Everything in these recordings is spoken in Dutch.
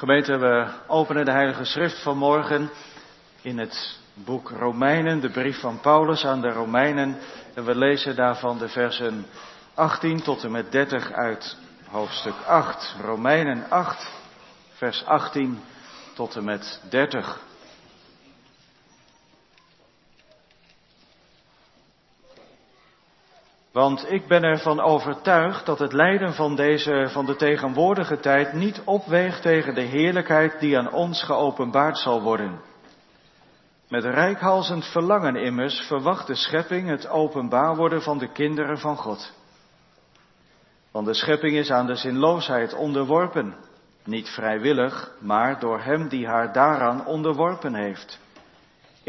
Gemeente, we openen de Heilige Schrift vanmorgen in het boek Romeinen, de brief van Paulus aan de Romeinen. En we lezen daarvan de versen 18 tot en met 30 uit hoofdstuk 8. Romeinen 8, vers 18 tot en met 30. Want ik ben ervan overtuigd dat het lijden van deze, van de tegenwoordige tijd niet opweegt tegen de heerlijkheid die aan ons geopenbaard zal worden. Met rijkhalsend verlangen immers verwacht de schepping het openbaar worden van de kinderen van God. Want de schepping is aan de zinloosheid onderworpen, niet vrijwillig, maar door hem die haar daaraan onderworpen heeft.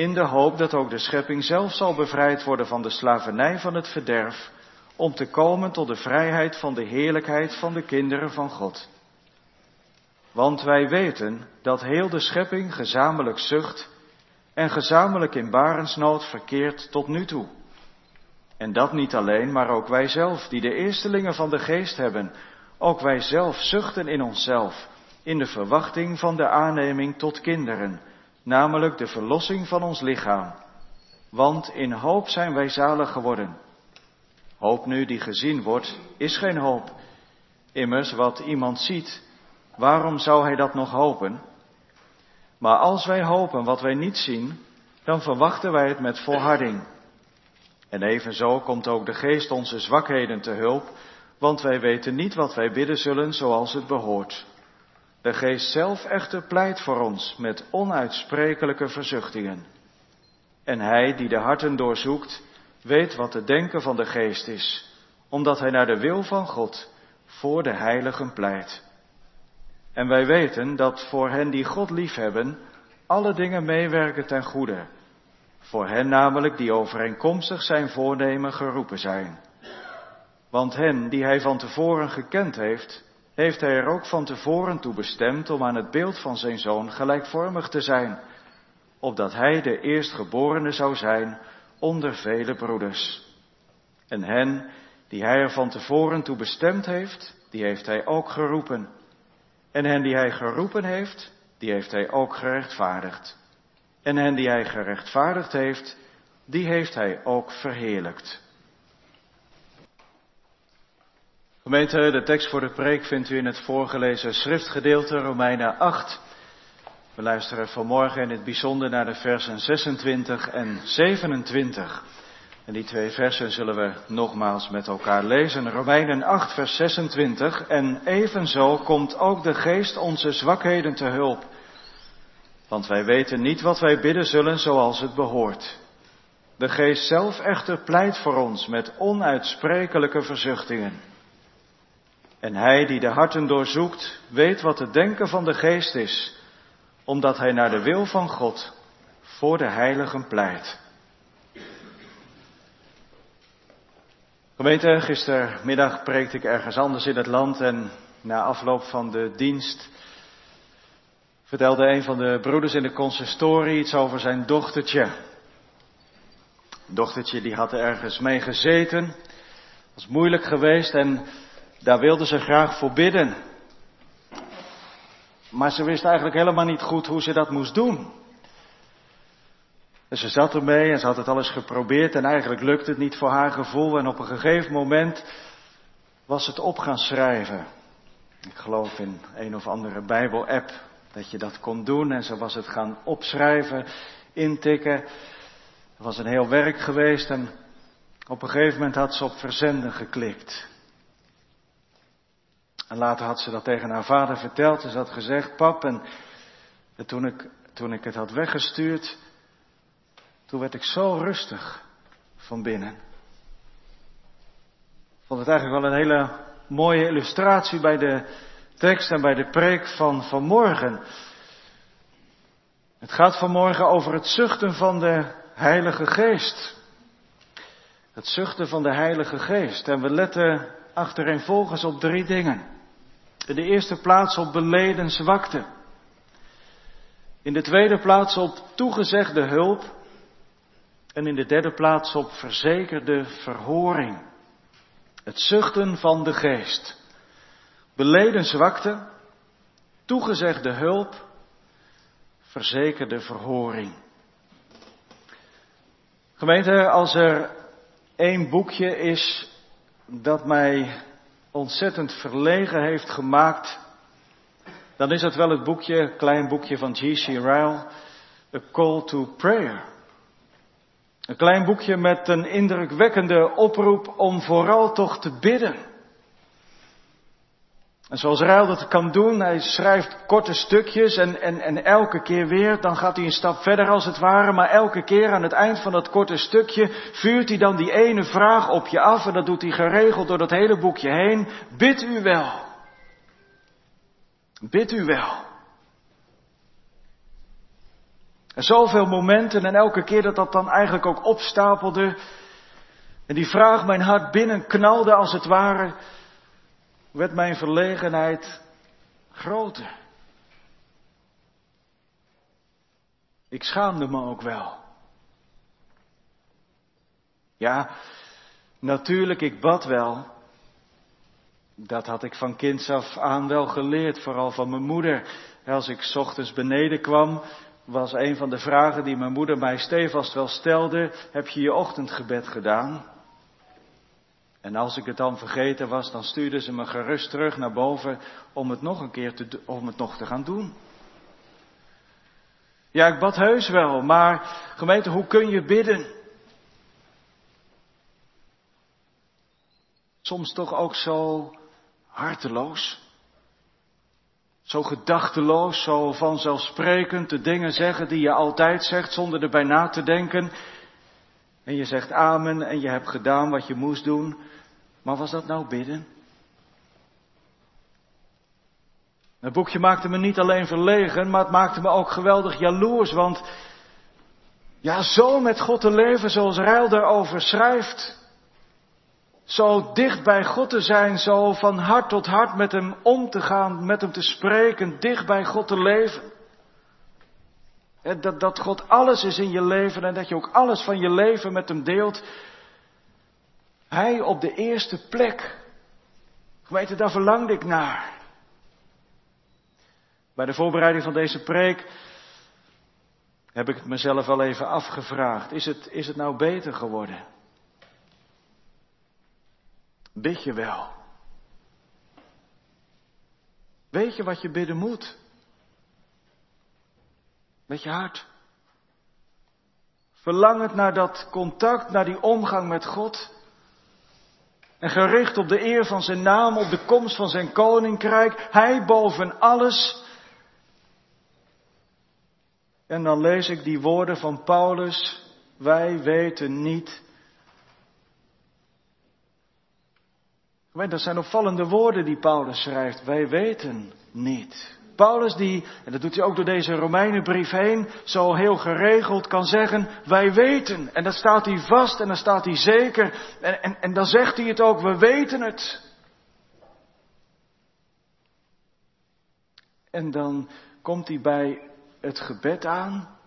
In de hoop dat ook de schepping zelf zal bevrijd worden van de slavernij van het verderf, om te komen tot de vrijheid van de heerlijkheid van de kinderen van God. Want wij weten dat heel de schepping gezamenlijk zucht en gezamenlijk in barensnood verkeert tot nu toe. En dat niet alleen, maar ook wij zelf, die de eerstelingen van de geest hebben, ook wij zelf zuchten in onszelf, in de verwachting van de aanneming tot kinderen, namelijk de verlossing van ons lichaam. Want in hoop zijn wij zalig geworden. Hoop nu die gezien wordt, is geen hoop. Immers, wat iemand ziet, waarom zou hij dat nog hopen? Maar als wij hopen wat wij niet zien, dan verwachten wij het met volharding. En evenzo komt ook de geest onze zwakheden te hulp, want wij weten niet wat wij bidden zullen zoals het behoort. De geest zelf echter pleit voor ons met onuitsprekelijke verzuchtingen. En hij die de harten doorzoekt, weet wat de denken van de geest is, omdat hij naar de wil van God voor de heiligen pleit. En wij weten dat voor hen die God liefhebben, alle dingen meewerken ten goede. Voor hen namelijk die overeenkomstig zijn voornemen geroepen zijn. Want hen die hij van tevoren gekend heeft, heeft hij er ook van tevoren toe bestemd om aan het beeld van zijn zoon gelijkvormig te zijn, opdat hij de eerstgeborene zou zijn onder vele broeders. En hen die hij er van tevoren toe bestemd heeft, die heeft hij ook geroepen. En hen die hij geroepen heeft, die heeft hij ook gerechtvaardigd. En hen die hij gerechtvaardigd heeft, die heeft hij ook verheerlijkt. Gemeente, de tekst voor de preek vindt u in het voorgelezen schriftgedeelte Romeinen 8 we luisteren vanmorgen in het bijzonder naar de versen 26 en 27. En die twee versen zullen we nogmaals met elkaar lezen. Romeinen 8, vers 26. En evenzo komt ook de geest onze zwakheden te hulp. Want wij weten niet wat wij bidden zullen zoals het behoort. De geest zelf echter pleit voor ons met onuitsprekelijke verzuchtingen. En hij die de harten doorzoekt, weet wat het denken van de geest is omdat hij naar de wil van God voor de heiligen pleit. Gemeente, gistermiddag preekte ik ergens anders in het land en na afloop van de dienst vertelde een van de broeders in de consistorie iets over zijn dochtertje. dochtertje die had ergens mee gezeten, was moeilijk geweest en daar wilde ze graag voor bidden. Maar ze wist eigenlijk helemaal niet goed hoe ze dat moest doen. En ze zat ermee en ze had het alles geprobeerd en eigenlijk lukte het niet voor haar gevoel. En op een gegeven moment was het op gaan schrijven. Ik geloof in een of andere Bijbel-app dat je dat kon doen. En ze was het gaan opschrijven, intikken. Het was een heel werk geweest en op een gegeven moment had ze op verzenden geklikt. En later had ze dat tegen haar vader verteld. Ze had gezegd, pap, en toen ik, toen ik het had weggestuurd, toen werd ik zo rustig van binnen. Ik vond het eigenlijk wel een hele mooie illustratie bij de tekst en bij de preek van vanmorgen. Het gaat vanmorgen over het zuchten van de Heilige Geest. Het zuchten van de Heilige Geest. En we letten achtereenvolgens op drie dingen. In de eerste plaats op beleden zwakte. In de tweede plaats op toegezegde hulp. En in de derde plaats op verzekerde verhoring. Het zuchten van de geest. Beleden zwakte, toegezegde hulp, verzekerde verhoring. Gemeente, als er één boekje is dat mij ontzettend verlegen heeft gemaakt, dan is het wel het boekje, klein boekje van G.C. Ryle, A Call to Prayer. Een klein boekje met een indrukwekkende oproep om vooral toch te bidden. En zoals Ryle dat kan doen, hij schrijft korte stukjes en, en, en elke keer weer, dan gaat hij een stap verder als het ware, maar elke keer aan het eind van dat korte stukje vuurt hij dan die ene vraag op je af en dat doet hij geregeld door dat hele boekje heen. Bid u wel. Bid u wel. En zoveel momenten en elke keer dat dat dan eigenlijk ook opstapelde en die vraag mijn hart binnen knalde als het ware, werd mijn verlegenheid groter. Ik schaamde me ook wel. Ja, natuurlijk, ik bad wel. Dat had ik van kinds af aan wel geleerd, vooral van mijn moeder. Als ik ochtends beneden kwam, was een van de vragen die mijn moeder mij stevast wel stelde: Heb je je ochtendgebed gedaan? En als ik het dan vergeten was, dan stuurde ze me gerust terug naar boven om het nog een keer te, om het nog te gaan doen. Ja, ik bad heus wel, maar gemeente, hoe kun je bidden? Soms toch ook zo harteloos. Zo gedachteloos, zo vanzelfsprekend de dingen zeggen die je altijd zegt zonder erbij na te denken. En je zegt amen en je hebt gedaan wat je moest doen. Maar was dat nou bidden? Het boekje maakte me niet alleen verlegen, maar het maakte me ook geweldig jaloers. Want ja, zo met God te leven zoals Rijl daarover schrijft. Zo dicht bij God te zijn, zo van hart tot hart met Hem om te gaan, met Hem te spreken, dicht bij God te leven. Dat, dat God alles is in je leven en dat je ook alles van je leven met Hem deelt. Hij op de eerste plek. Gemeente, daar verlangde ik naar. Bij de voorbereiding van deze preek heb ik het mezelf al even afgevraagd. Is het, is het nou beter geworden? Bid je wel? Weet je wat je bidden moet? Met je hart. Verlang het naar dat contact, naar die omgang met God. En gericht op de eer van zijn naam, op de komst van zijn koninkrijk. Hij boven alles. En dan lees ik die woorden van Paulus. Wij weten niet Dat zijn opvallende woorden die Paulus schrijft. Wij weten niet. Paulus die, en dat doet hij ook door deze Romeinenbrief heen, zo heel geregeld kan zeggen, wij weten. En dat staat hij vast en dan staat hij zeker. En, en, en dan zegt hij het ook, we weten het. En dan komt hij bij het gebed aan.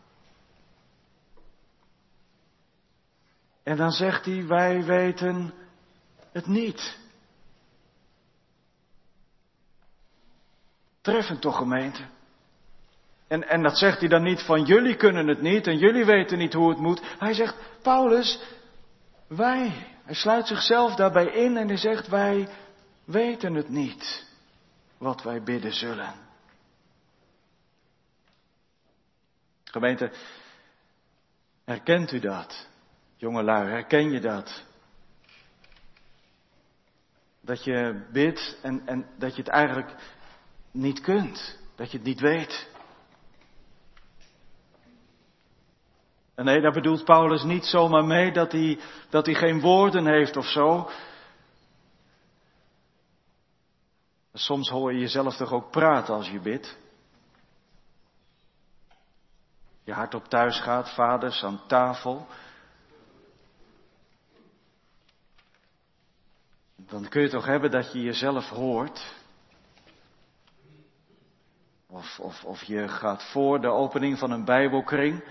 En dan zegt hij, wij weten het niet. Treffend toch gemeente? En, en dat zegt hij dan niet van jullie kunnen het niet en jullie weten niet hoe het moet. Hij zegt, Paulus, wij. Hij sluit zichzelf daarbij in en hij zegt, wij weten het niet wat wij bidden zullen. Gemeente, herkent u dat? Jongelui, herken je dat? Dat je bidt en, en dat je het eigenlijk niet kunt, dat je het niet weet. En nee, daar bedoelt Paulus niet zomaar mee dat hij, dat hij geen woorden heeft of zo. Soms hoor je jezelf toch ook praten als je bidt. Je hart op thuis gaat, vaders aan tafel. Dan kun je toch hebben dat je jezelf hoort. Of, of, of je gaat voor de opening van een Bijbelkring.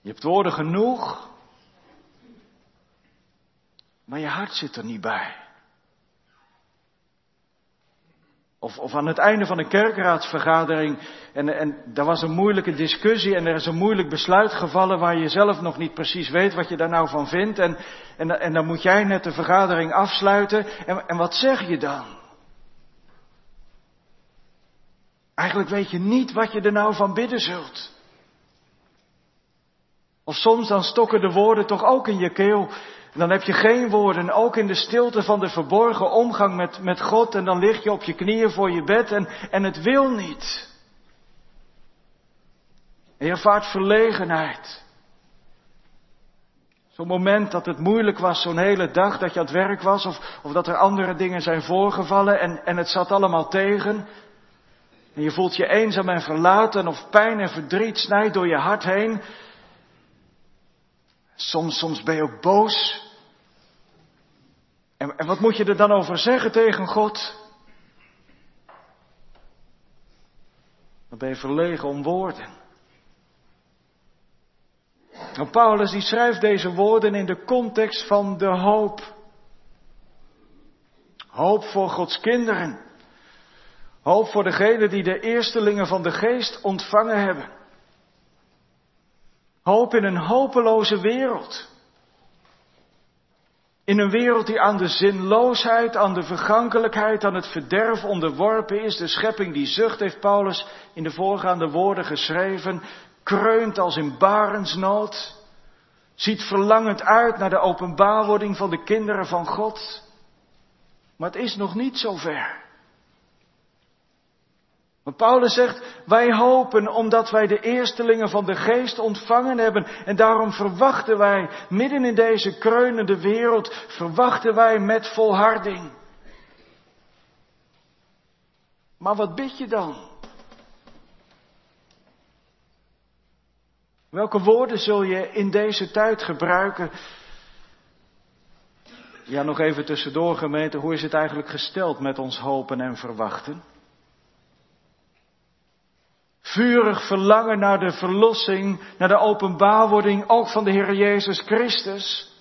Je hebt woorden genoeg, maar je hart zit er niet bij. Of, of aan het einde van een kerkraadsvergadering en, en daar was een moeilijke discussie en er is een moeilijk besluit gevallen waar je zelf nog niet precies weet wat je daar nou van vindt. En, en, en dan moet jij net de vergadering afsluiten. En, en wat zeg je dan? Eigenlijk weet je niet wat je er nou van bidden zult. Of soms dan stokken de woorden toch ook in je keel. En dan heb je geen woorden, ook in de stilte van de verborgen omgang met, met God. En dan lig je op je knieën voor je bed en, en het wil niet. En je ervaart verlegenheid. Zo'n moment dat het moeilijk was, zo'n hele dag dat je aan het werk was, of, of dat er andere dingen zijn voorgevallen en, en het zat allemaal tegen. En je voelt je eenzaam en verlaten, of pijn en verdriet snijdt door je hart heen. Soms, soms ben je ook boos. En, en wat moet je er dan over zeggen tegen God? Dan ben je verlegen om woorden. En Paulus die schrijft deze woorden in de context van de hoop. Hoop voor Gods kinderen. Hoop voor degenen die de eerstelingen van de geest ontvangen hebben. Hoop in een hopeloze wereld. In een wereld die aan de zinloosheid, aan de vergankelijkheid, aan het verderf onderworpen is. De schepping die zucht, heeft Paulus in de voorgaande woorden geschreven. Kreunt als in barensnood. Ziet verlangend uit naar de openbaarwording van de kinderen van God. Maar het is nog niet zover. Maar Paulus zegt, wij hopen omdat wij de eerstelingen van de geest ontvangen hebben. En daarom verwachten wij, midden in deze kreunende wereld, verwachten wij met volharding. Maar wat bid je dan? Welke woorden zul je in deze tijd gebruiken? Ja, nog even tussendoor gemeente, hoe is het eigenlijk gesteld met ons hopen en verwachten? Vurig verlangen naar de verlossing, naar de openbaarwording ook van de Heer Jezus Christus.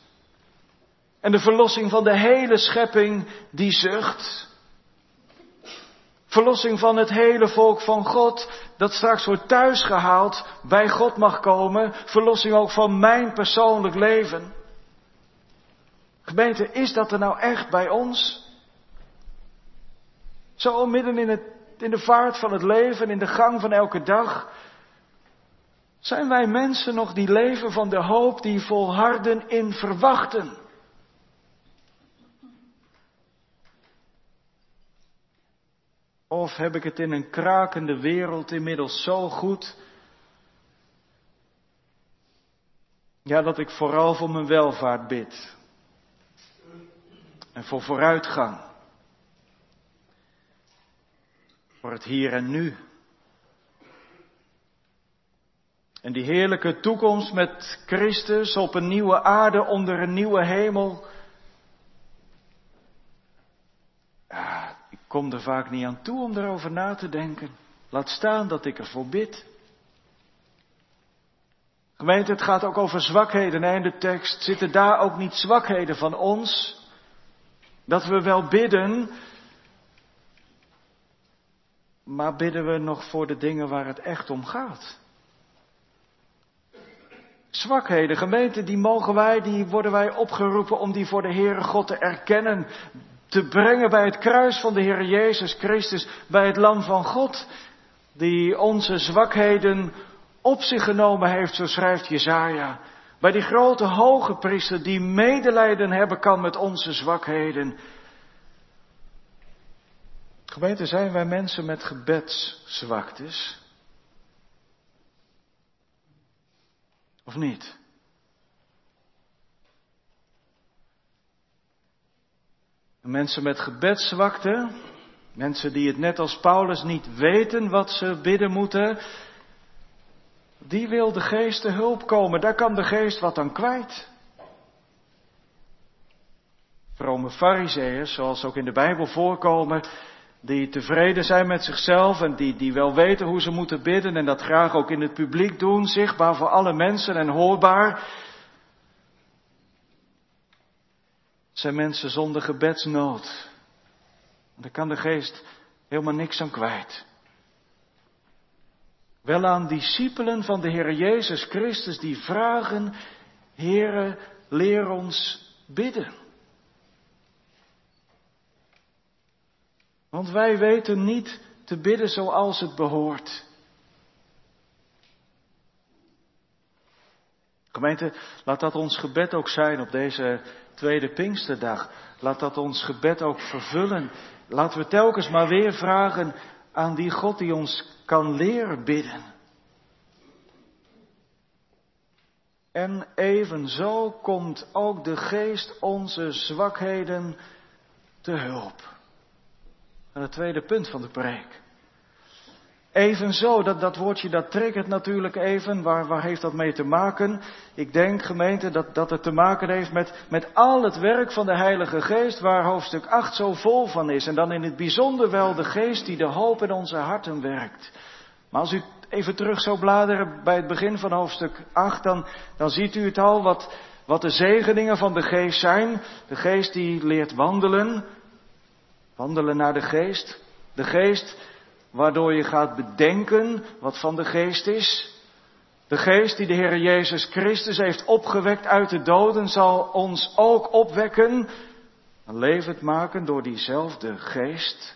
En de verlossing van de hele schepping die zucht. Verlossing van het hele volk van God, dat straks wordt thuisgehaald, bij God mag komen. Verlossing ook van mijn persoonlijk leven. Gemeente, is dat er nou echt bij ons? Zo midden in het in de vaart van het leven, in de gang van elke dag. Zijn wij mensen nog die leven van de hoop, die volharden in verwachten? Of heb ik het in een krakende wereld inmiddels zo goed, ja, dat ik vooral voor mijn welvaart bid en voor vooruitgang? Voor het hier en nu. En die heerlijke toekomst met Christus op een nieuwe aarde onder een nieuwe hemel. Ik kom er vaak niet aan toe om erover na te denken. Laat staan dat ik ervoor bid. Gemeente, het gaat ook over zwakheden. in de tekst zitten daar ook niet zwakheden van ons. Dat we wel bidden, maar bidden we nog voor de dingen waar het echt om gaat? Zwakheden, gemeente, die mogen wij, die worden wij opgeroepen om die voor de Heere God te erkennen. Te brengen bij het kruis van de Heer Jezus Christus, bij het Lam van God, die onze zwakheden op zich genomen heeft, zo schrijft Jezaja. Bij die grote hoge priester die medelijden hebben kan met onze zwakheden. Gemeente, zijn wij mensen met gebedszwaktes? Of niet? Mensen met gebedszwakte, mensen die het net als Paulus niet weten wat ze bidden moeten, die wil de geest te hulp komen. Daar kan de geest wat aan kwijt. Vrome fariseeërs, zoals ook in de Bijbel voorkomen, die tevreden zijn met zichzelf en die, die wel weten hoe ze moeten bidden en dat graag ook in het publiek doen, zichtbaar voor alle mensen en hoorbaar. zijn mensen zonder gebedsnood. Dan kan de geest helemaal niks aan kwijt. Wel aan discipelen van de Heer Jezus Christus die vragen, Heere, leer ons bidden. Want wij weten niet te bidden zoals het behoort. Gemeente, laat dat ons gebed ook zijn op deze tweede Pinksterdag. Laat dat ons gebed ook vervullen. Laten we telkens maar weer vragen aan die God die ons kan leren bidden. En evenzo komt ook de geest onze zwakheden te hulp. En het tweede punt van de preek. Evenzo, dat, dat woordje dat triggert natuurlijk even. Waar, waar heeft dat mee te maken? Ik denk, gemeente, dat, dat het te maken heeft met, met al het werk van de Heilige Geest, waar hoofdstuk 8 zo vol van is. En dan in het bijzonder wel de Geest die de hoop in onze harten werkt. Maar als u even terug zou bladeren bij het begin van hoofdstuk 8, dan, dan ziet u het al wat, wat de zegeningen van de Geest zijn. De Geest die leert wandelen. Wandelen naar de Geest. De Geest waardoor je gaat bedenken wat van de geest is. De geest die de Heer Jezus Christus heeft opgewekt uit de doden zal ons ook opwekken, levend maken door diezelfde geest.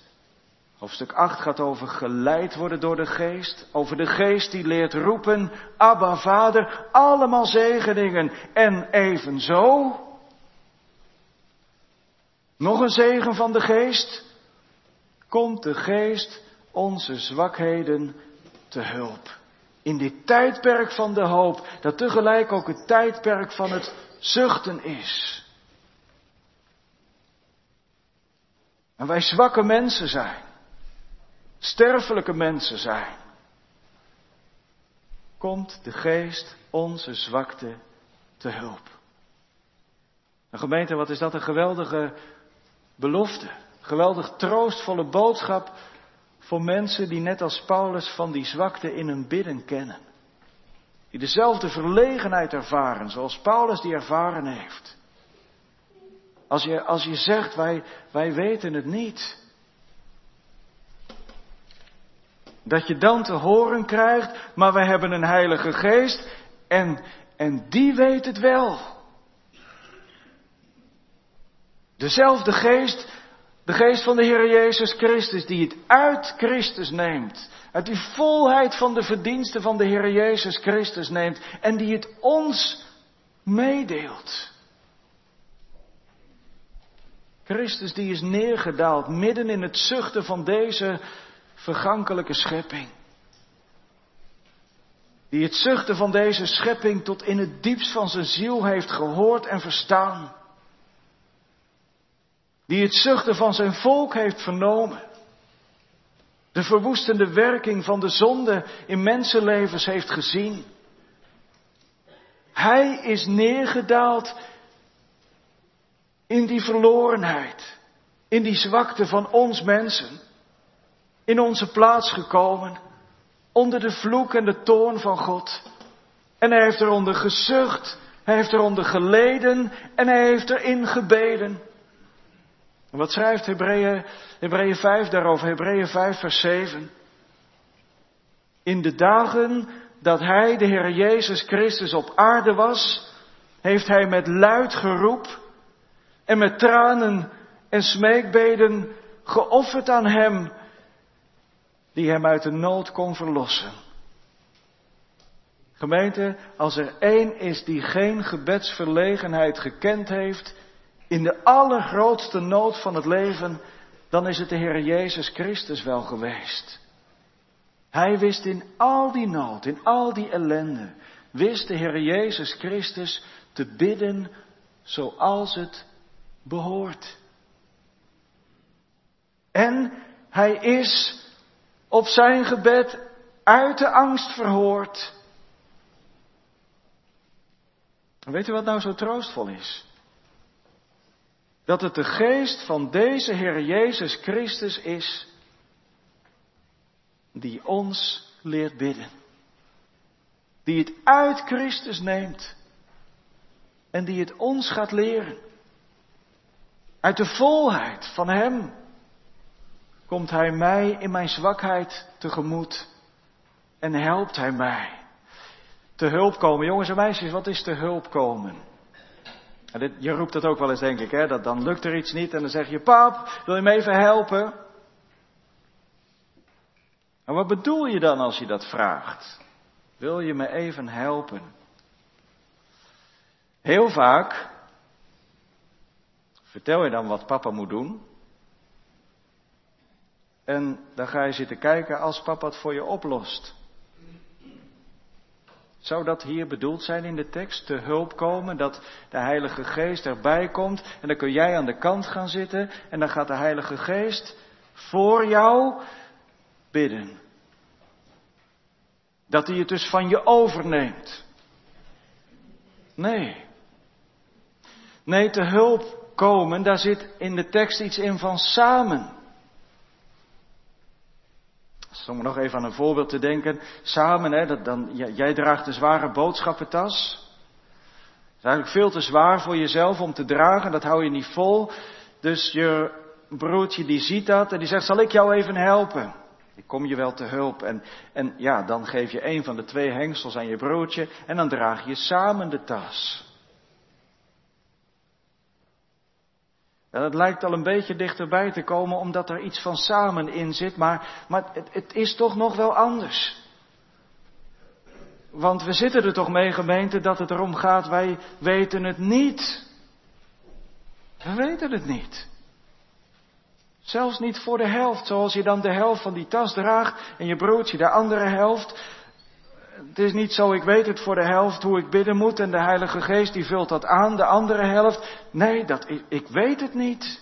Hoofdstuk 8 gaat over geleid worden door de geest, over de geest die leert roepen, Abba Vader, allemaal zegeningen. En evenzo, nog een zegen van de geest, komt de geest onze zwakheden te hulp. In dit tijdperk van de hoop, dat tegelijk ook het tijdperk van het zuchten is. En wij zwakke mensen zijn, sterfelijke mensen zijn, komt de geest onze zwakte te hulp. Een gemeente, wat is dat een geweldige belofte, geweldig troostvolle boodschap voor mensen die net als Paulus van die zwakte in hun bidden kennen. Die dezelfde verlegenheid ervaren zoals Paulus die ervaren heeft. Als je, als je zegt, wij, wij weten het niet. Dat je dan te horen krijgt, maar wij hebben een heilige geest en, en die weet het wel. Dezelfde geest de geest van de Heer Jezus Christus die het uit Christus neemt. Uit die volheid van de verdiensten van de Heer Jezus Christus neemt. En die het ons meedeelt. Christus die is neergedaald midden in het zuchten van deze vergankelijke schepping. Die het zuchten van deze schepping tot in het diepst van zijn ziel heeft gehoord en verstaan die het zuchten van zijn volk heeft vernomen. De verwoestende werking van de zonde in mensenlevens heeft gezien. Hij is neergedaald in die verlorenheid, in die zwakte van ons mensen, in onze plaats gekomen, onder de vloek en de toorn van God. En hij heeft eronder gezucht, hij heeft eronder geleden en hij heeft erin gebeden. En wat schrijft Hebreeën, Hebreeën 5 daarover? Hebreeën 5 vers 7. In de dagen dat hij, de Heer Jezus Christus, op aarde was, heeft hij met luid geroep en met tranen en smeekbeden geofferd aan hem die hem uit de nood kon verlossen. Gemeente, als er één is die geen gebedsverlegenheid gekend heeft, in de allergrootste nood van het leven, dan is het de Heer Jezus Christus wel geweest. Hij wist in al die nood, in al die ellende, wist de Heer Jezus Christus te bidden zoals het behoort. En hij is op zijn gebed uit de angst verhoord. weet u wat nou zo troostvol is? Dat het de geest van deze Heer Jezus Christus is die ons leert bidden. Die het uit Christus neemt en die het ons gaat leren. Uit de volheid van Hem. komt Hij mij in mijn zwakheid tegemoet en helpt Hij mij. Te hulp komen. Jongens en meisjes, wat is te hulp komen? Dit, je roept dat ook wel eens, denk ik, hè? Dat dan lukt er iets niet en dan zeg je, pap, wil je me even helpen? En wat bedoel je dan als je dat vraagt? Wil je me even helpen? Heel vaak vertel je dan wat papa moet doen. En dan ga je zitten kijken als papa het voor je oplost. Zou dat hier bedoeld zijn in de tekst? Te hulp komen, dat de Heilige Geest erbij komt en dan kun jij aan de kant gaan zitten en dan gaat de Heilige Geest voor jou bidden. Dat hij het dus van je overneemt. Nee. Nee, te hulp komen, daar zit in de tekst iets in van samen. Om nog even aan een voorbeeld te denken. Samen, hè, dat dan, jij draagt een zware boodschappentas. Het is eigenlijk veel te zwaar voor jezelf om te dragen, dat hou je niet vol. Dus je broertje die ziet dat en die zegt, zal ik jou even helpen? Ik kom je wel te hulp. En, en ja, dan geef je een van de twee hengsels aan je broertje en dan draag je samen de tas. En het lijkt al een beetje dichterbij te komen omdat er iets van samen in zit, maar, maar het, het is toch nog wel anders. Want we zitten er toch mee, gemeente, dat het erom gaat, wij weten het niet. We weten het niet. Zelfs niet voor de helft, zoals je dan de helft van die tas draagt en je broodje de andere helft. Het is niet zo, ik weet het voor de helft hoe ik bidden moet en de Heilige Geest die vult dat aan, de andere helft. Nee, dat, ik, weet het niet.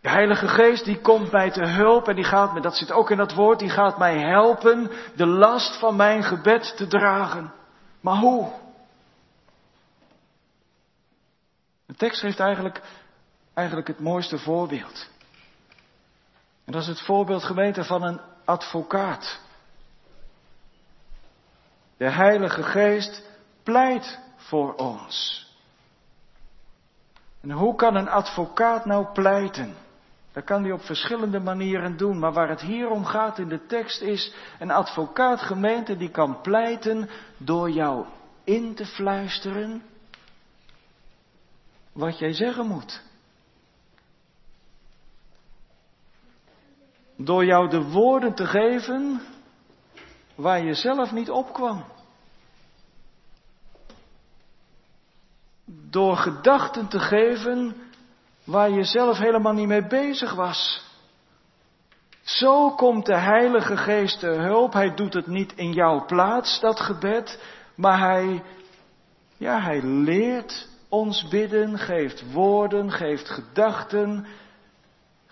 De Heilige Geest die komt mij te hulp en die gaat me, dat zit ook in dat woord, die gaat mij helpen de last van mijn gebed te dragen. Maar hoe? De tekst geeft eigenlijk, eigenlijk het mooiste voorbeeld. En dat is het voorbeeld gemeente van een advocaat. De Heilige Geest pleit voor ons. En hoe kan een advocaat nou pleiten? Dat kan hij op verschillende manieren doen, maar waar het hier om gaat in de tekst is, een advocaat gemeente die kan pleiten door jou in te fluisteren wat jij zeggen moet. Door jou de woorden te geven waar je zelf niet opkwam. Door gedachten te geven waar je zelf helemaal niet mee bezig was. Zo komt de Heilige Geest te hulp. Hij doet het niet in jouw plaats, dat gebed, maar hij, ja, hij leert ons bidden, geeft woorden, geeft gedachten,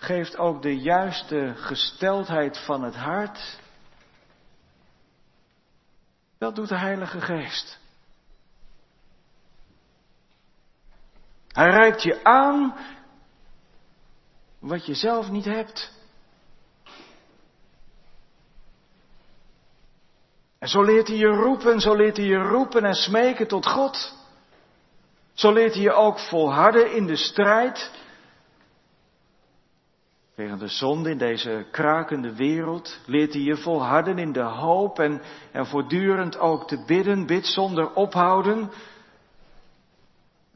geeft ook de juiste gesteldheid van het hart. Dat doet de Heilige Geest. Hij reikt je aan wat je zelf niet hebt. En zo leert hij je roepen, zo leert hij je roepen en smeken tot God. Zo leert hij je ook volharden in de strijd tegen de zonde in deze krakende wereld. Leert hij je volharden in de hoop en, en voortdurend ook te bidden, bid zonder ophouden.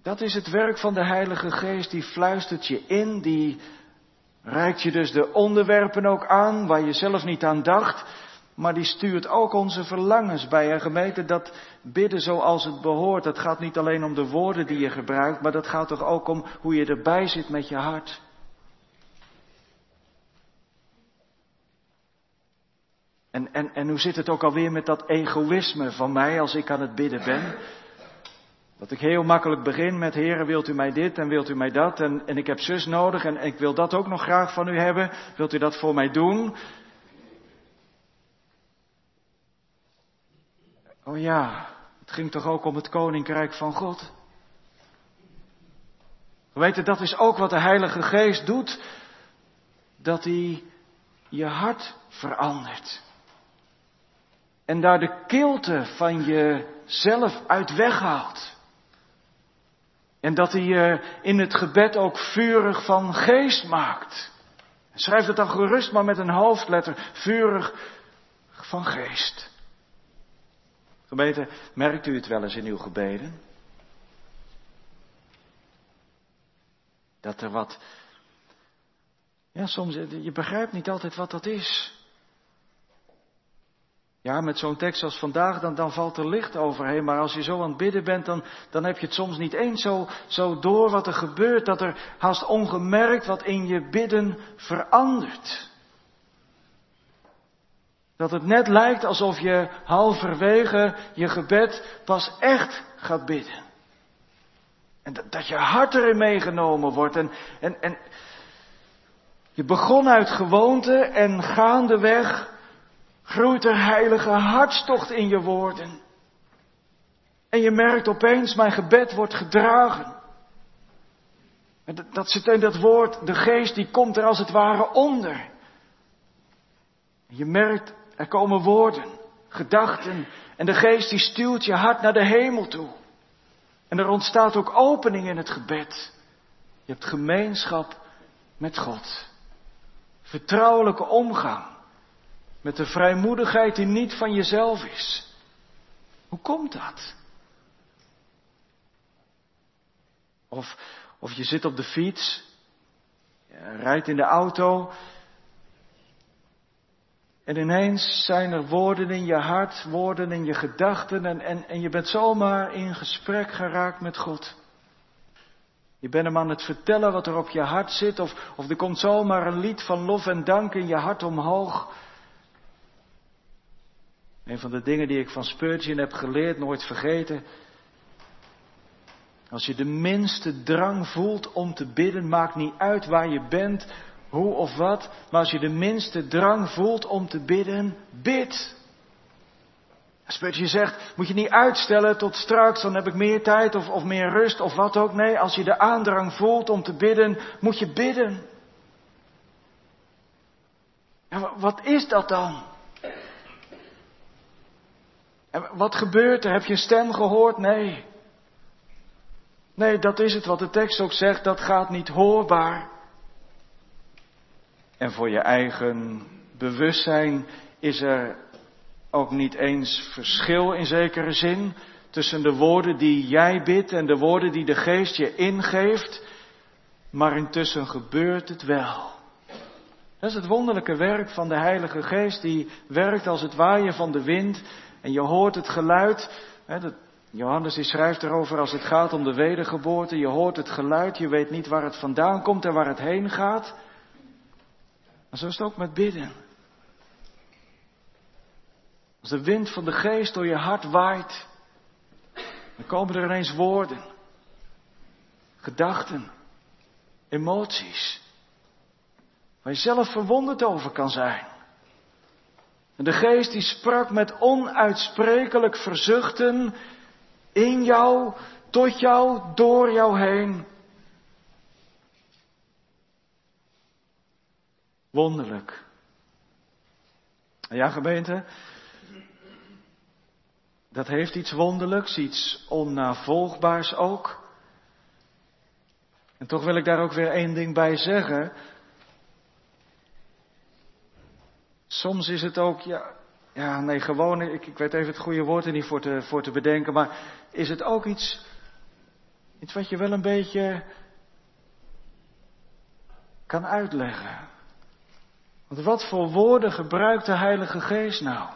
Dat is het werk van de Heilige Geest, die fluistert je in, die reikt je dus de onderwerpen ook aan waar je zelf niet aan dacht. Maar die stuurt ook onze verlangens bij. En gemeente, dat bidden zoals het behoort. Dat gaat niet alleen om de woorden die je gebruikt, maar dat gaat toch ook om hoe je erbij zit met je hart. En, en, en hoe zit het ook alweer met dat egoïsme van mij als ik aan het bidden ben? Dat ik heel makkelijk begin met, heren, wilt u mij dit en wilt u mij dat en, en ik heb zus nodig en ik wil dat ook nog graag van u hebben. Wilt u dat voor mij doen? Oh ja, het ging toch ook om het koninkrijk van God? Weet dat is ook wat de Heilige Geest doet. Dat hij je hart verandert. En daar de kilte van jezelf uit weghaalt. En dat hij je in het gebed ook vurig van geest maakt. Schrijf het dan gerust maar met een hoofdletter. Vurig van geest. Gemeente, merkt u het wel eens in uw gebeden? Dat er wat. Ja, soms, je begrijpt niet altijd wat dat is. Ja, met zo'n tekst als vandaag, dan, dan valt er licht overheen. Maar als je zo aan het bidden bent, dan, dan heb je het soms niet eens zo, zo door wat er gebeurt. Dat er haast ongemerkt wat in je bidden verandert. Dat het net lijkt alsof je halverwege je gebed pas echt gaat bidden. En dat, dat je hart erin meegenomen wordt. En, en, en je begon uit gewoonte en gaandeweg groeit er heilige hartstocht in je woorden. En je merkt opeens, mijn gebed wordt gedragen. En dat zit in dat woord, de geest die komt er als het ware onder. Je merkt, er komen woorden, gedachten en de geest die stuurt je hart naar de hemel toe. En er ontstaat ook opening in het gebed. Je hebt gemeenschap met God. Vertrouwelijke omgang. Met de vrijmoedigheid die niet van jezelf is. Hoe komt dat? Of, of je zit op de fiets, je rijdt in de auto. En ineens zijn er woorden in je hart, woorden in je gedachten en, en, en je bent zomaar in gesprek geraakt met God. Je bent hem aan het vertellen wat er op je hart zit of, of er komt zomaar een lied van lof en dank in je hart omhoog. Een van de dingen die ik van Spurgeon heb geleerd, nooit vergeten. Als je de minste drang voelt om te bidden, maakt niet uit waar je bent, hoe of wat, maar als je de minste drang voelt om te bidden, bid. Spurgeon zegt, moet je niet uitstellen tot straks, dan heb ik meer tijd of, of meer rust of wat ook. Nee, als je de aandrang voelt om te bidden, moet je bidden. En wat is dat dan? Wat gebeurt er? Heb je een stem gehoord? Nee. Nee, dat is het wat de tekst ook zegt, dat gaat niet hoorbaar. En voor je eigen bewustzijn is er ook niet eens verschil in zekere zin tussen de woorden die jij bidt en de woorden die de geest je ingeeft, maar intussen gebeurt het wel. Dat is het wonderlijke werk van de Heilige Geest, die werkt als het waaien van de wind en je hoort het geluid. Hè, dat, Johannes die schrijft erover als het gaat om de wedergeboorte. Je hoort het geluid, je weet niet waar het vandaan komt en waar het heen gaat. Maar zo is het ook met bidden. Als de wind van de geest door je hart waait, dan komen er ineens woorden, gedachten, emoties, waar je zelf verwonderd over kan zijn. En de geest die sprak met onuitsprekelijk verzuchten in jou, tot jou, door jou heen. Wonderlijk. Ja, gemeente, dat heeft iets wonderlijks, iets onnavolgbaars ook. En toch wil ik daar ook weer één ding bij zeggen. Soms is het ook, ja, ja nee, gewoon, ik, ik weet even het goede woord er niet voor te, voor te bedenken, maar is het ook iets, iets wat je wel een beetje kan uitleggen? Want wat voor woorden gebruikt de Heilige Geest nou?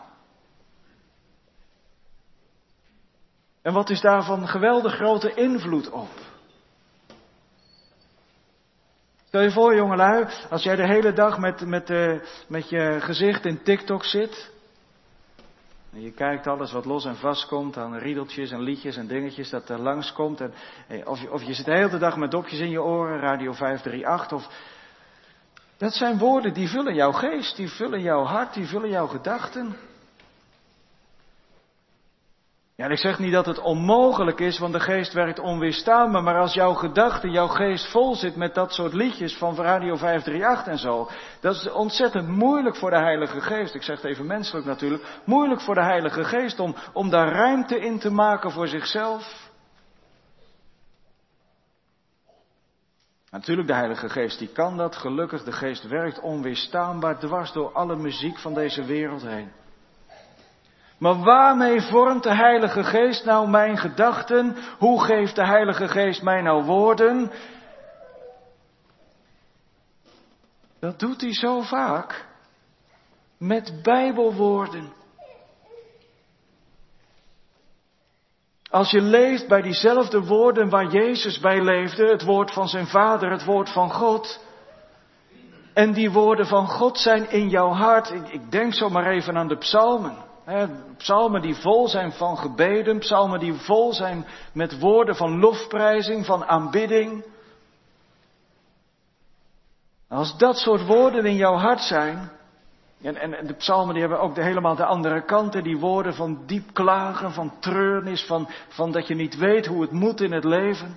En wat is daarvan geweldig grote invloed op? Stel je voor, jongelui, als jij de hele dag met, met, uh, met je gezicht in TikTok zit. En je kijkt alles wat los en vast komt aan riedeltjes en liedjes en dingetjes dat er langskomt. En, of, je, of je zit de hele dag met dopjes in je oren, Radio 538. Of, dat zijn woorden die vullen jouw geest, die vullen jouw hart, die vullen jouw gedachten. Ja, en ik zeg niet dat het onmogelijk is, want de geest werkt onweerstaanbaar. Maar als jouw gedachte, jouw geest vol zit met dat soort liedjes van Radio 538 en zo. Dat is ontzettend moeilijk voor de Heilige Geest. Ik zeg het even menselijk natuurlijk. Moeilijk voor de Heilige Geest om, om daar ruimte in te maken voor zichzelf. Natuurlijk, de Heilige Geest die kan dat. Gelukkig, de Geest werkt onweerstaanbaar dwars door alle muziek van deze wereld heen. Maar waarmee vormt de Heilige Geest nou mijn gedachten? Hoe geeft de Heilige Geest mij nou woorden? Dat doet hij zo vaak. Met Bijbelwoorden. Als je leeft bij diezelfde woorden waar Jezus bij leefde, het woord van zijn Vader, het woord van God, en die woorden van God zijn in jouw hart, ik, denk zo maar even aan de psalmen. Psalmen die vol zijn van gebeden, psalmen die vol zijn met woorden van lofprijzing, van aanbidding. Als dat soort woorden in jouw hart zijn, en, en, de psalmen die hebben ook de, helemaal de andere kanten, die woorden van diep klagen, van treurnis, van, van dat je niet weet hoe het moet in het leven.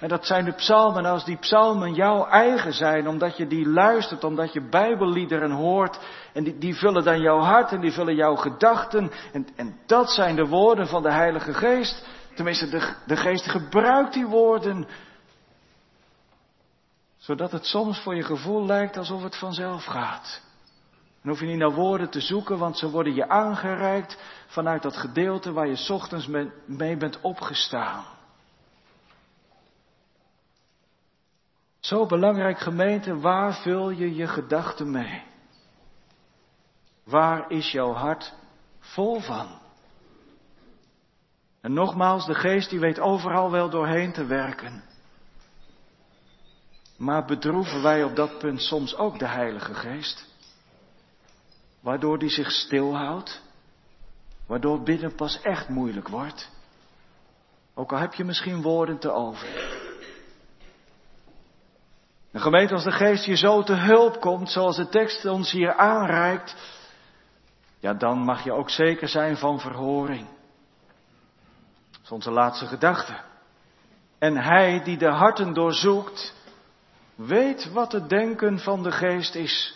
En dat zijn de psalmen, als die psalmen jouw eigen zijn, omdat je die luistert, omdat je bijbelliederen hoort, en die, die vullen dan jouw hart en die vullen jouw gedachten, en, en dat zijn de woorden van de Heilige Geest. Tenminste, de, de Geest gebruikt die woorden, zodat het soms voor je gevoel lijkt alsof het vanzelf gaat. Dan hoef je niet naar woorden te zoeken, want ze worden je aangereikt vanuit dat gedeelte waar je ochtends mee bent opgestaan. Zo belangrijk gemeente, waar vul je je gedachten mee? Waar is jouw hart vol van? En nogmaals, de geest die weet overal wel doorheen te werken. Maar bedroeven wij op dat punt soms ook de Heilige Geest? Waardoor die zich stilhoudt? Waardoor bidden pas echt moeilijk wordt? Ook al heb je misschien woorden te over. De gemeente, als de geest je zo te hulp komt, zoals de tekst ons hier aanreikt, ja, dan mag je ook zeker zijn van verhoring. Dat is onze laatste gedachte. En hij die de harten doorzoekt, weet wat het denken van de geest is.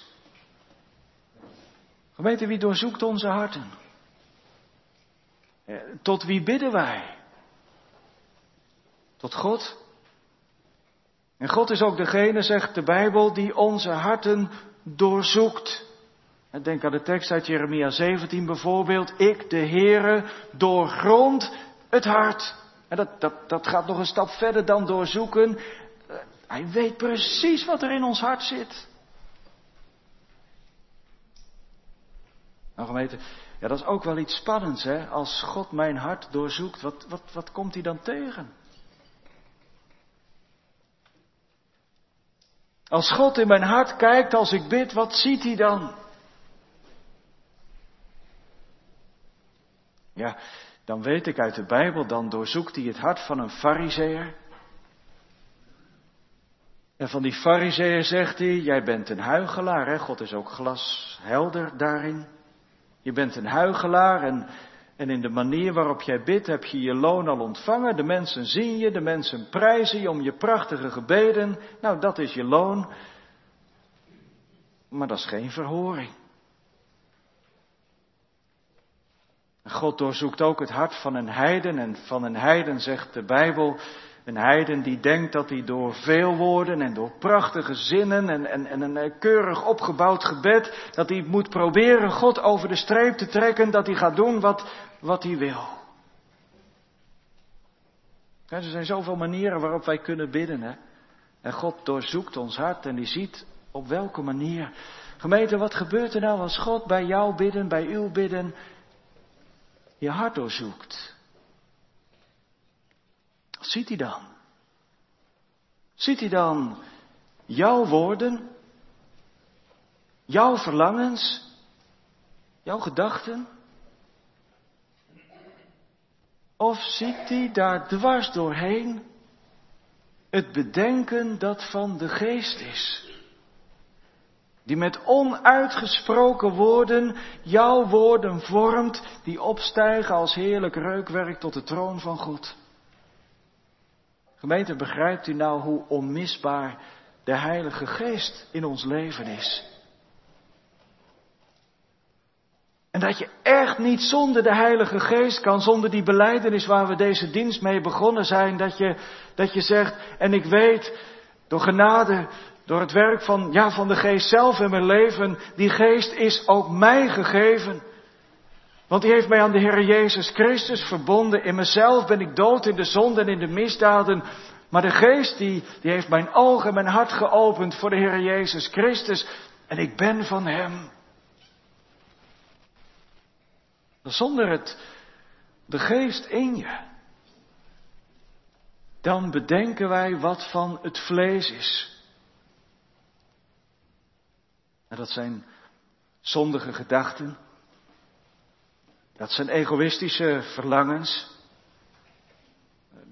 Gemeente, wie doorzoekt onze harten? Eh, tot wie bidden wij? Tot God? En God is ook degene, zegt de Bijbel, die onze harten doorzoekt. En denk aan de tekst uit Jeremia 17 bijvoorbeeld. Ik, de Heere, doorgrond het hart. En dat, dat, dat gaat nog een stap verder dan doorzoeken. Eh, hij weet precies wat er in ons hart zit. Nou gemeente, ja, dat is ook wel iets spannends, hè? Als God mijn hart doorzoekt, wat, wat, wat komt hij dan tegen? Als God in mijn hart kijkt als ik bid, wat ziet hij dan? Ja, dan weet ik uit de Bijbel, dan doorzoekt hij het hart van een fariseer. En van die fariseer zegt hij, jij bent een huigelaar, hè? God is ook glashelder daarin. Je bent een huigelaar en, en in de manier waarop jij bidt heb je je loon al ontvangen. De mensen zien je, de mensen prijzen je om je prachtige gebeden. Nou, dat is je loon. Maar dat is geen verhoring. God doorzoekt ook het hart van een heiden en van een heiden zegt de Bijbel, een heiden die denkt dat hij door veel woorden en door prachtige zinnen en, en, en een eh, keurig opgebouwd gebed, dat hij moet proberen God over de streep te trekken, dat hij gaat doen wat, wat hij wil. er zijn zoveel manieren waarop wij kunnen bidden. Hè? En God doorzoekt ons hart en die ziet op welke manier. Gemeente, wat gebeurt er nou als God bij jou bidden, bij uw bidden, je hart doorzoekt? Wat ziet hij dan? Ziet hij dan jouw woorden, jouw verlangens, jouw gedachten? Of ziet hij daar dwars doorheen het bedenken dat van de geest is? Die met onuitgesproken woorden jouw woorden vormt, die opstijgen als heerlijk reukwerk tot de troon van God. Gemeente, begrijpt u nou hoe onmisbaar de Heilige Geest in ons leven is? En dat je echt niet zonder de Heilige Geest kan, zonder die beleidenis waar we deze dienst mee begonnen zijn, dat je, dat je zegt, en ik weet, Door genade, door het werk van, ja, van de geest zelf in mijn leven. Die geest is ook mij gegeven. Want die heeft mij aan de Heer Jezus Christus verbonden. In mezelf ben ik dood in de zonde en in de misdaden. Maar de geest die, die heeft mijn ogen en mijn hart geopend voor de Heer Jezus Christus. En ik ben van Hem. Zonder het, de geest in je. Dan bedenken wij wat van het vlees is. En dat zijn zondige gedachten. Dat zijn egoïstische verlangens.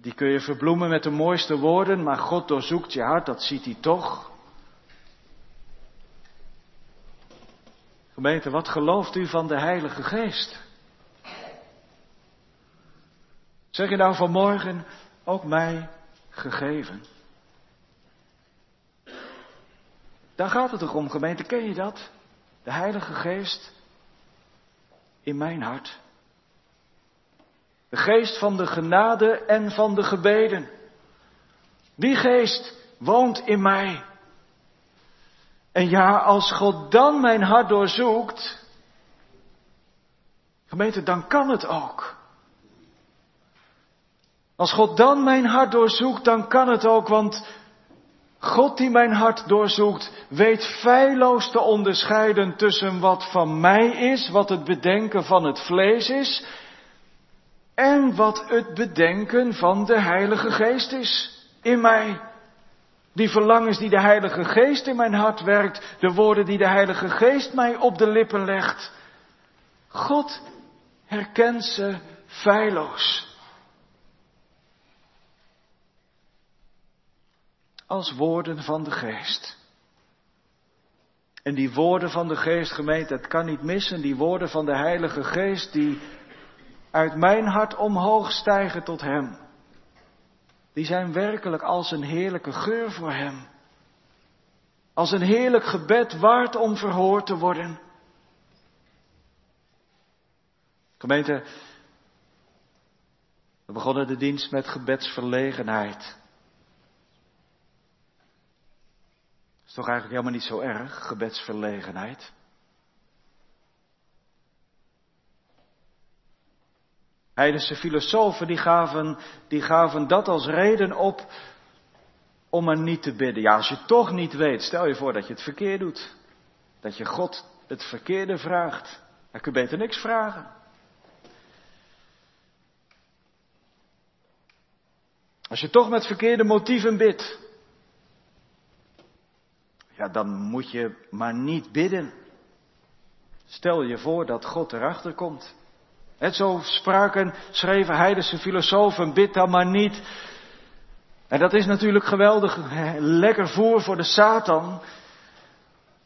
Die kun je verbloemen met de mooiste woorden, maar God doorzoekt je hart, dat ziet hij toch. Gemeente, wat gelooft u van de Heilige Geest? Zeg je nou vanmorgen ook mij gegeven? Daar gaat het toch om, gemeente, ken je dat? De Heilige Geest in mijn hart. De geest van de genade en van de gebeden. Die geest woont in mij. En ja, als God dan mijn hart doorzoekt, gemeente, dan kan het ook. Als God dan mijn hart doorzoekt, dan kan het ook, want God die mijn hart doorzoekt, weet feilloos te onderscheiden tussen wat van mij is, wat het bedenken van het vlees is, en wat het bedenken van de Heilige Geest is in mij. Die verlangens die de Heilige Geest in mijn hart werkt, de woorden die de Heilige Geest mij op de lippen legt. God herkent ze feilloos. Als woorden van de Geest. En die woorden van de Geest, gemeente, het kan niet missen, die woorden van de Heilige Geest die uit mijn hart omhoog stijgen tot Hem. Die zijn werkelijk als een heerlijke geur voor Hem. Als een heerlijk gebed waard om verhoord te worden. Gemeente, we begonnen de dienst met gebedsverlegenheid. Is toch eigenlijk helemaal niet zo erg, gebedsverlegenheid? Heidense filosofen die gaven, die gaven dat als reden op om er niet te bidden. Ja, als je toch niet weet, stel je voor dat je het verkeerd doet. Dat je God het verkeerde vraagt. Dan kun je beter niks vragen. Als je toch met verkeerde motieven bidt. Ja, dan moet je maar niet bidden. Stel je voor dat God erachter komt. Het zo spraken, schreven heidense filosofen, bid dan maar niet. En dat is natuurlijk geweldig lekker voer voor de Satan,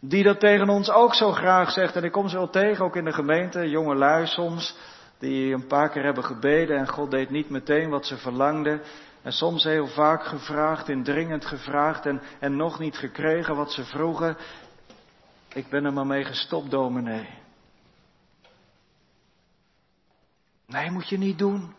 die dat tegen ons ook zo graag zegt. En ik kom ze wel tegen, ook in de gemeente, jonge lui soms, die een paar keer hebben gebeden en God deed niet meteen wat ze verlangden. En soms heel vaak gevraagd, indringend gevraagd en, en nog niet gekregen wat ze vroegen. Ik ben er maar mee gestopt, dominee. Nee, moet je niet doen.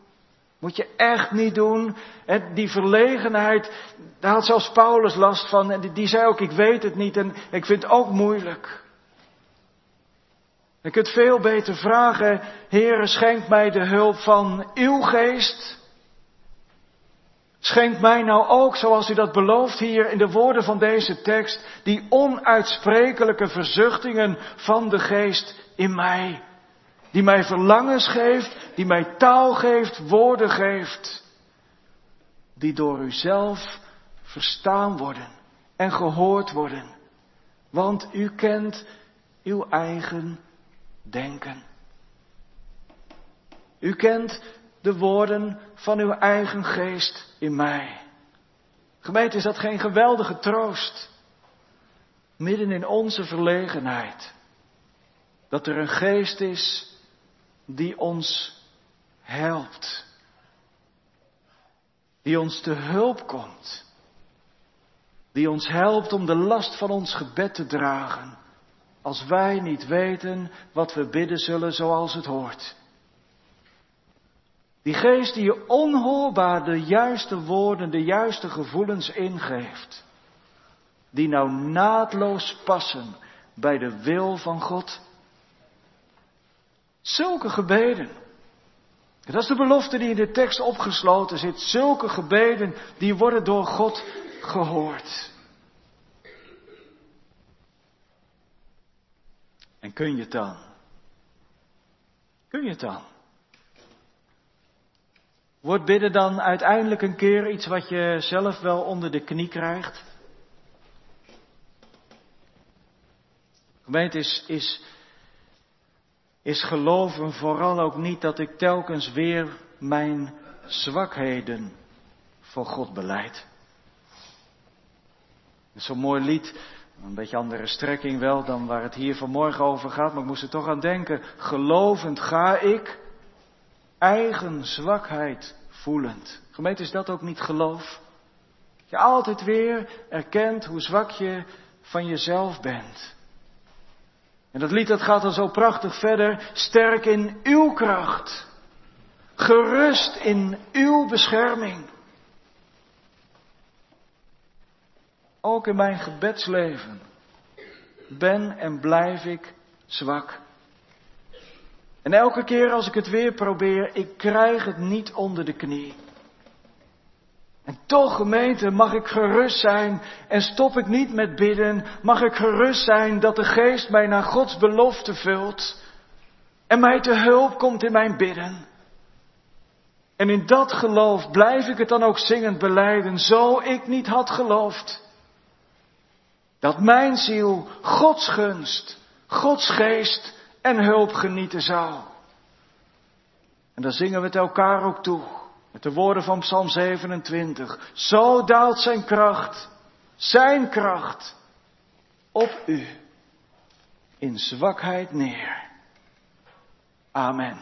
Moet je echt niet doen. En die verlegenheid, daar had zelfs Paulus last van. En die, zei ook, ik weet het niet en ik vind het ook moeilijk. Je kunt veel beter vragen, Heere, schenk mij de hulp van uw geest. Schenk mij nou ook, zoals u dat belooft hier in de woorden van deze tekst, die onuitsprekelijke verzuchtingen van de geest in mij. Die mij verlangens geeft, die mij taal geeft, woorden geeft. Die door u zelf verstaan worden en gehoord worden. Want u kent uw eigen denken. U kent de woorden van uw eigen geest in mij. Gemeente, is dat geen geweldige troost? Midden in onze verlegenheid. Dat er een geest is die ons helpt. Die ons te hulp komt. Die ons helpt om de last van ons gebed te dragen. Als wij niet weten wat we bidden zullen zoals het hoort. Die geest die je onhoorbaar de juiste woorden, de juiste gevoelens ingeeft. die nou naadloos passen bij de wil van God. Zulke gebeden. Dat is de belofte die in de tekst opgesloten zit. Zulke gebeden die worden door God gehoord. En kun je het dan? Kun je het dan? Wordt bidden dan uiteindelijk een keer iets wat je zelf wel onder de knie krijgt? Gemeente is, is, is geloven vooral ook niet dat ik telkens weer mijn zwakheden voor God beleid. Zo'n mooi lied, een beetje andere strekking wel dan waar het hier vanmorgen over gaat, maar ik moest er toch aan denken. Gelovend ga ik, eigen zwakheid voelend. Gemeente, is dat ook niet geloof? Je altijd weer erkent hoe zwak je van jezelf bent. En dat lied gaat dan zo prachtig verder. Sterk in uw kracht. Gerust in uw bescherming. Ook in mijn gebedsleven ben en blijf ik zwak. En elke keer als ik het weer probeer, ik krijg het niet onder de knie. En toch, gemeente, mag ik gerust zijn en stop ik niet met bidden. Mag ik gerust zijn dat de geest mij naar Gods belofte vult en mij te hulp komt in mijn bidden. En in dat geloof blijf ik het dan ook zingend beleiden, zo ik niet had geloofd. Dat mijn ziel Gods gunst, Gods geest en hulp genieten zou. En dan zingen we het elkaar ook toe. Met de woorden van Psalm 27. Zo daalt zijn kracht, zijn kracht, op u in zwakheid neer. Amen.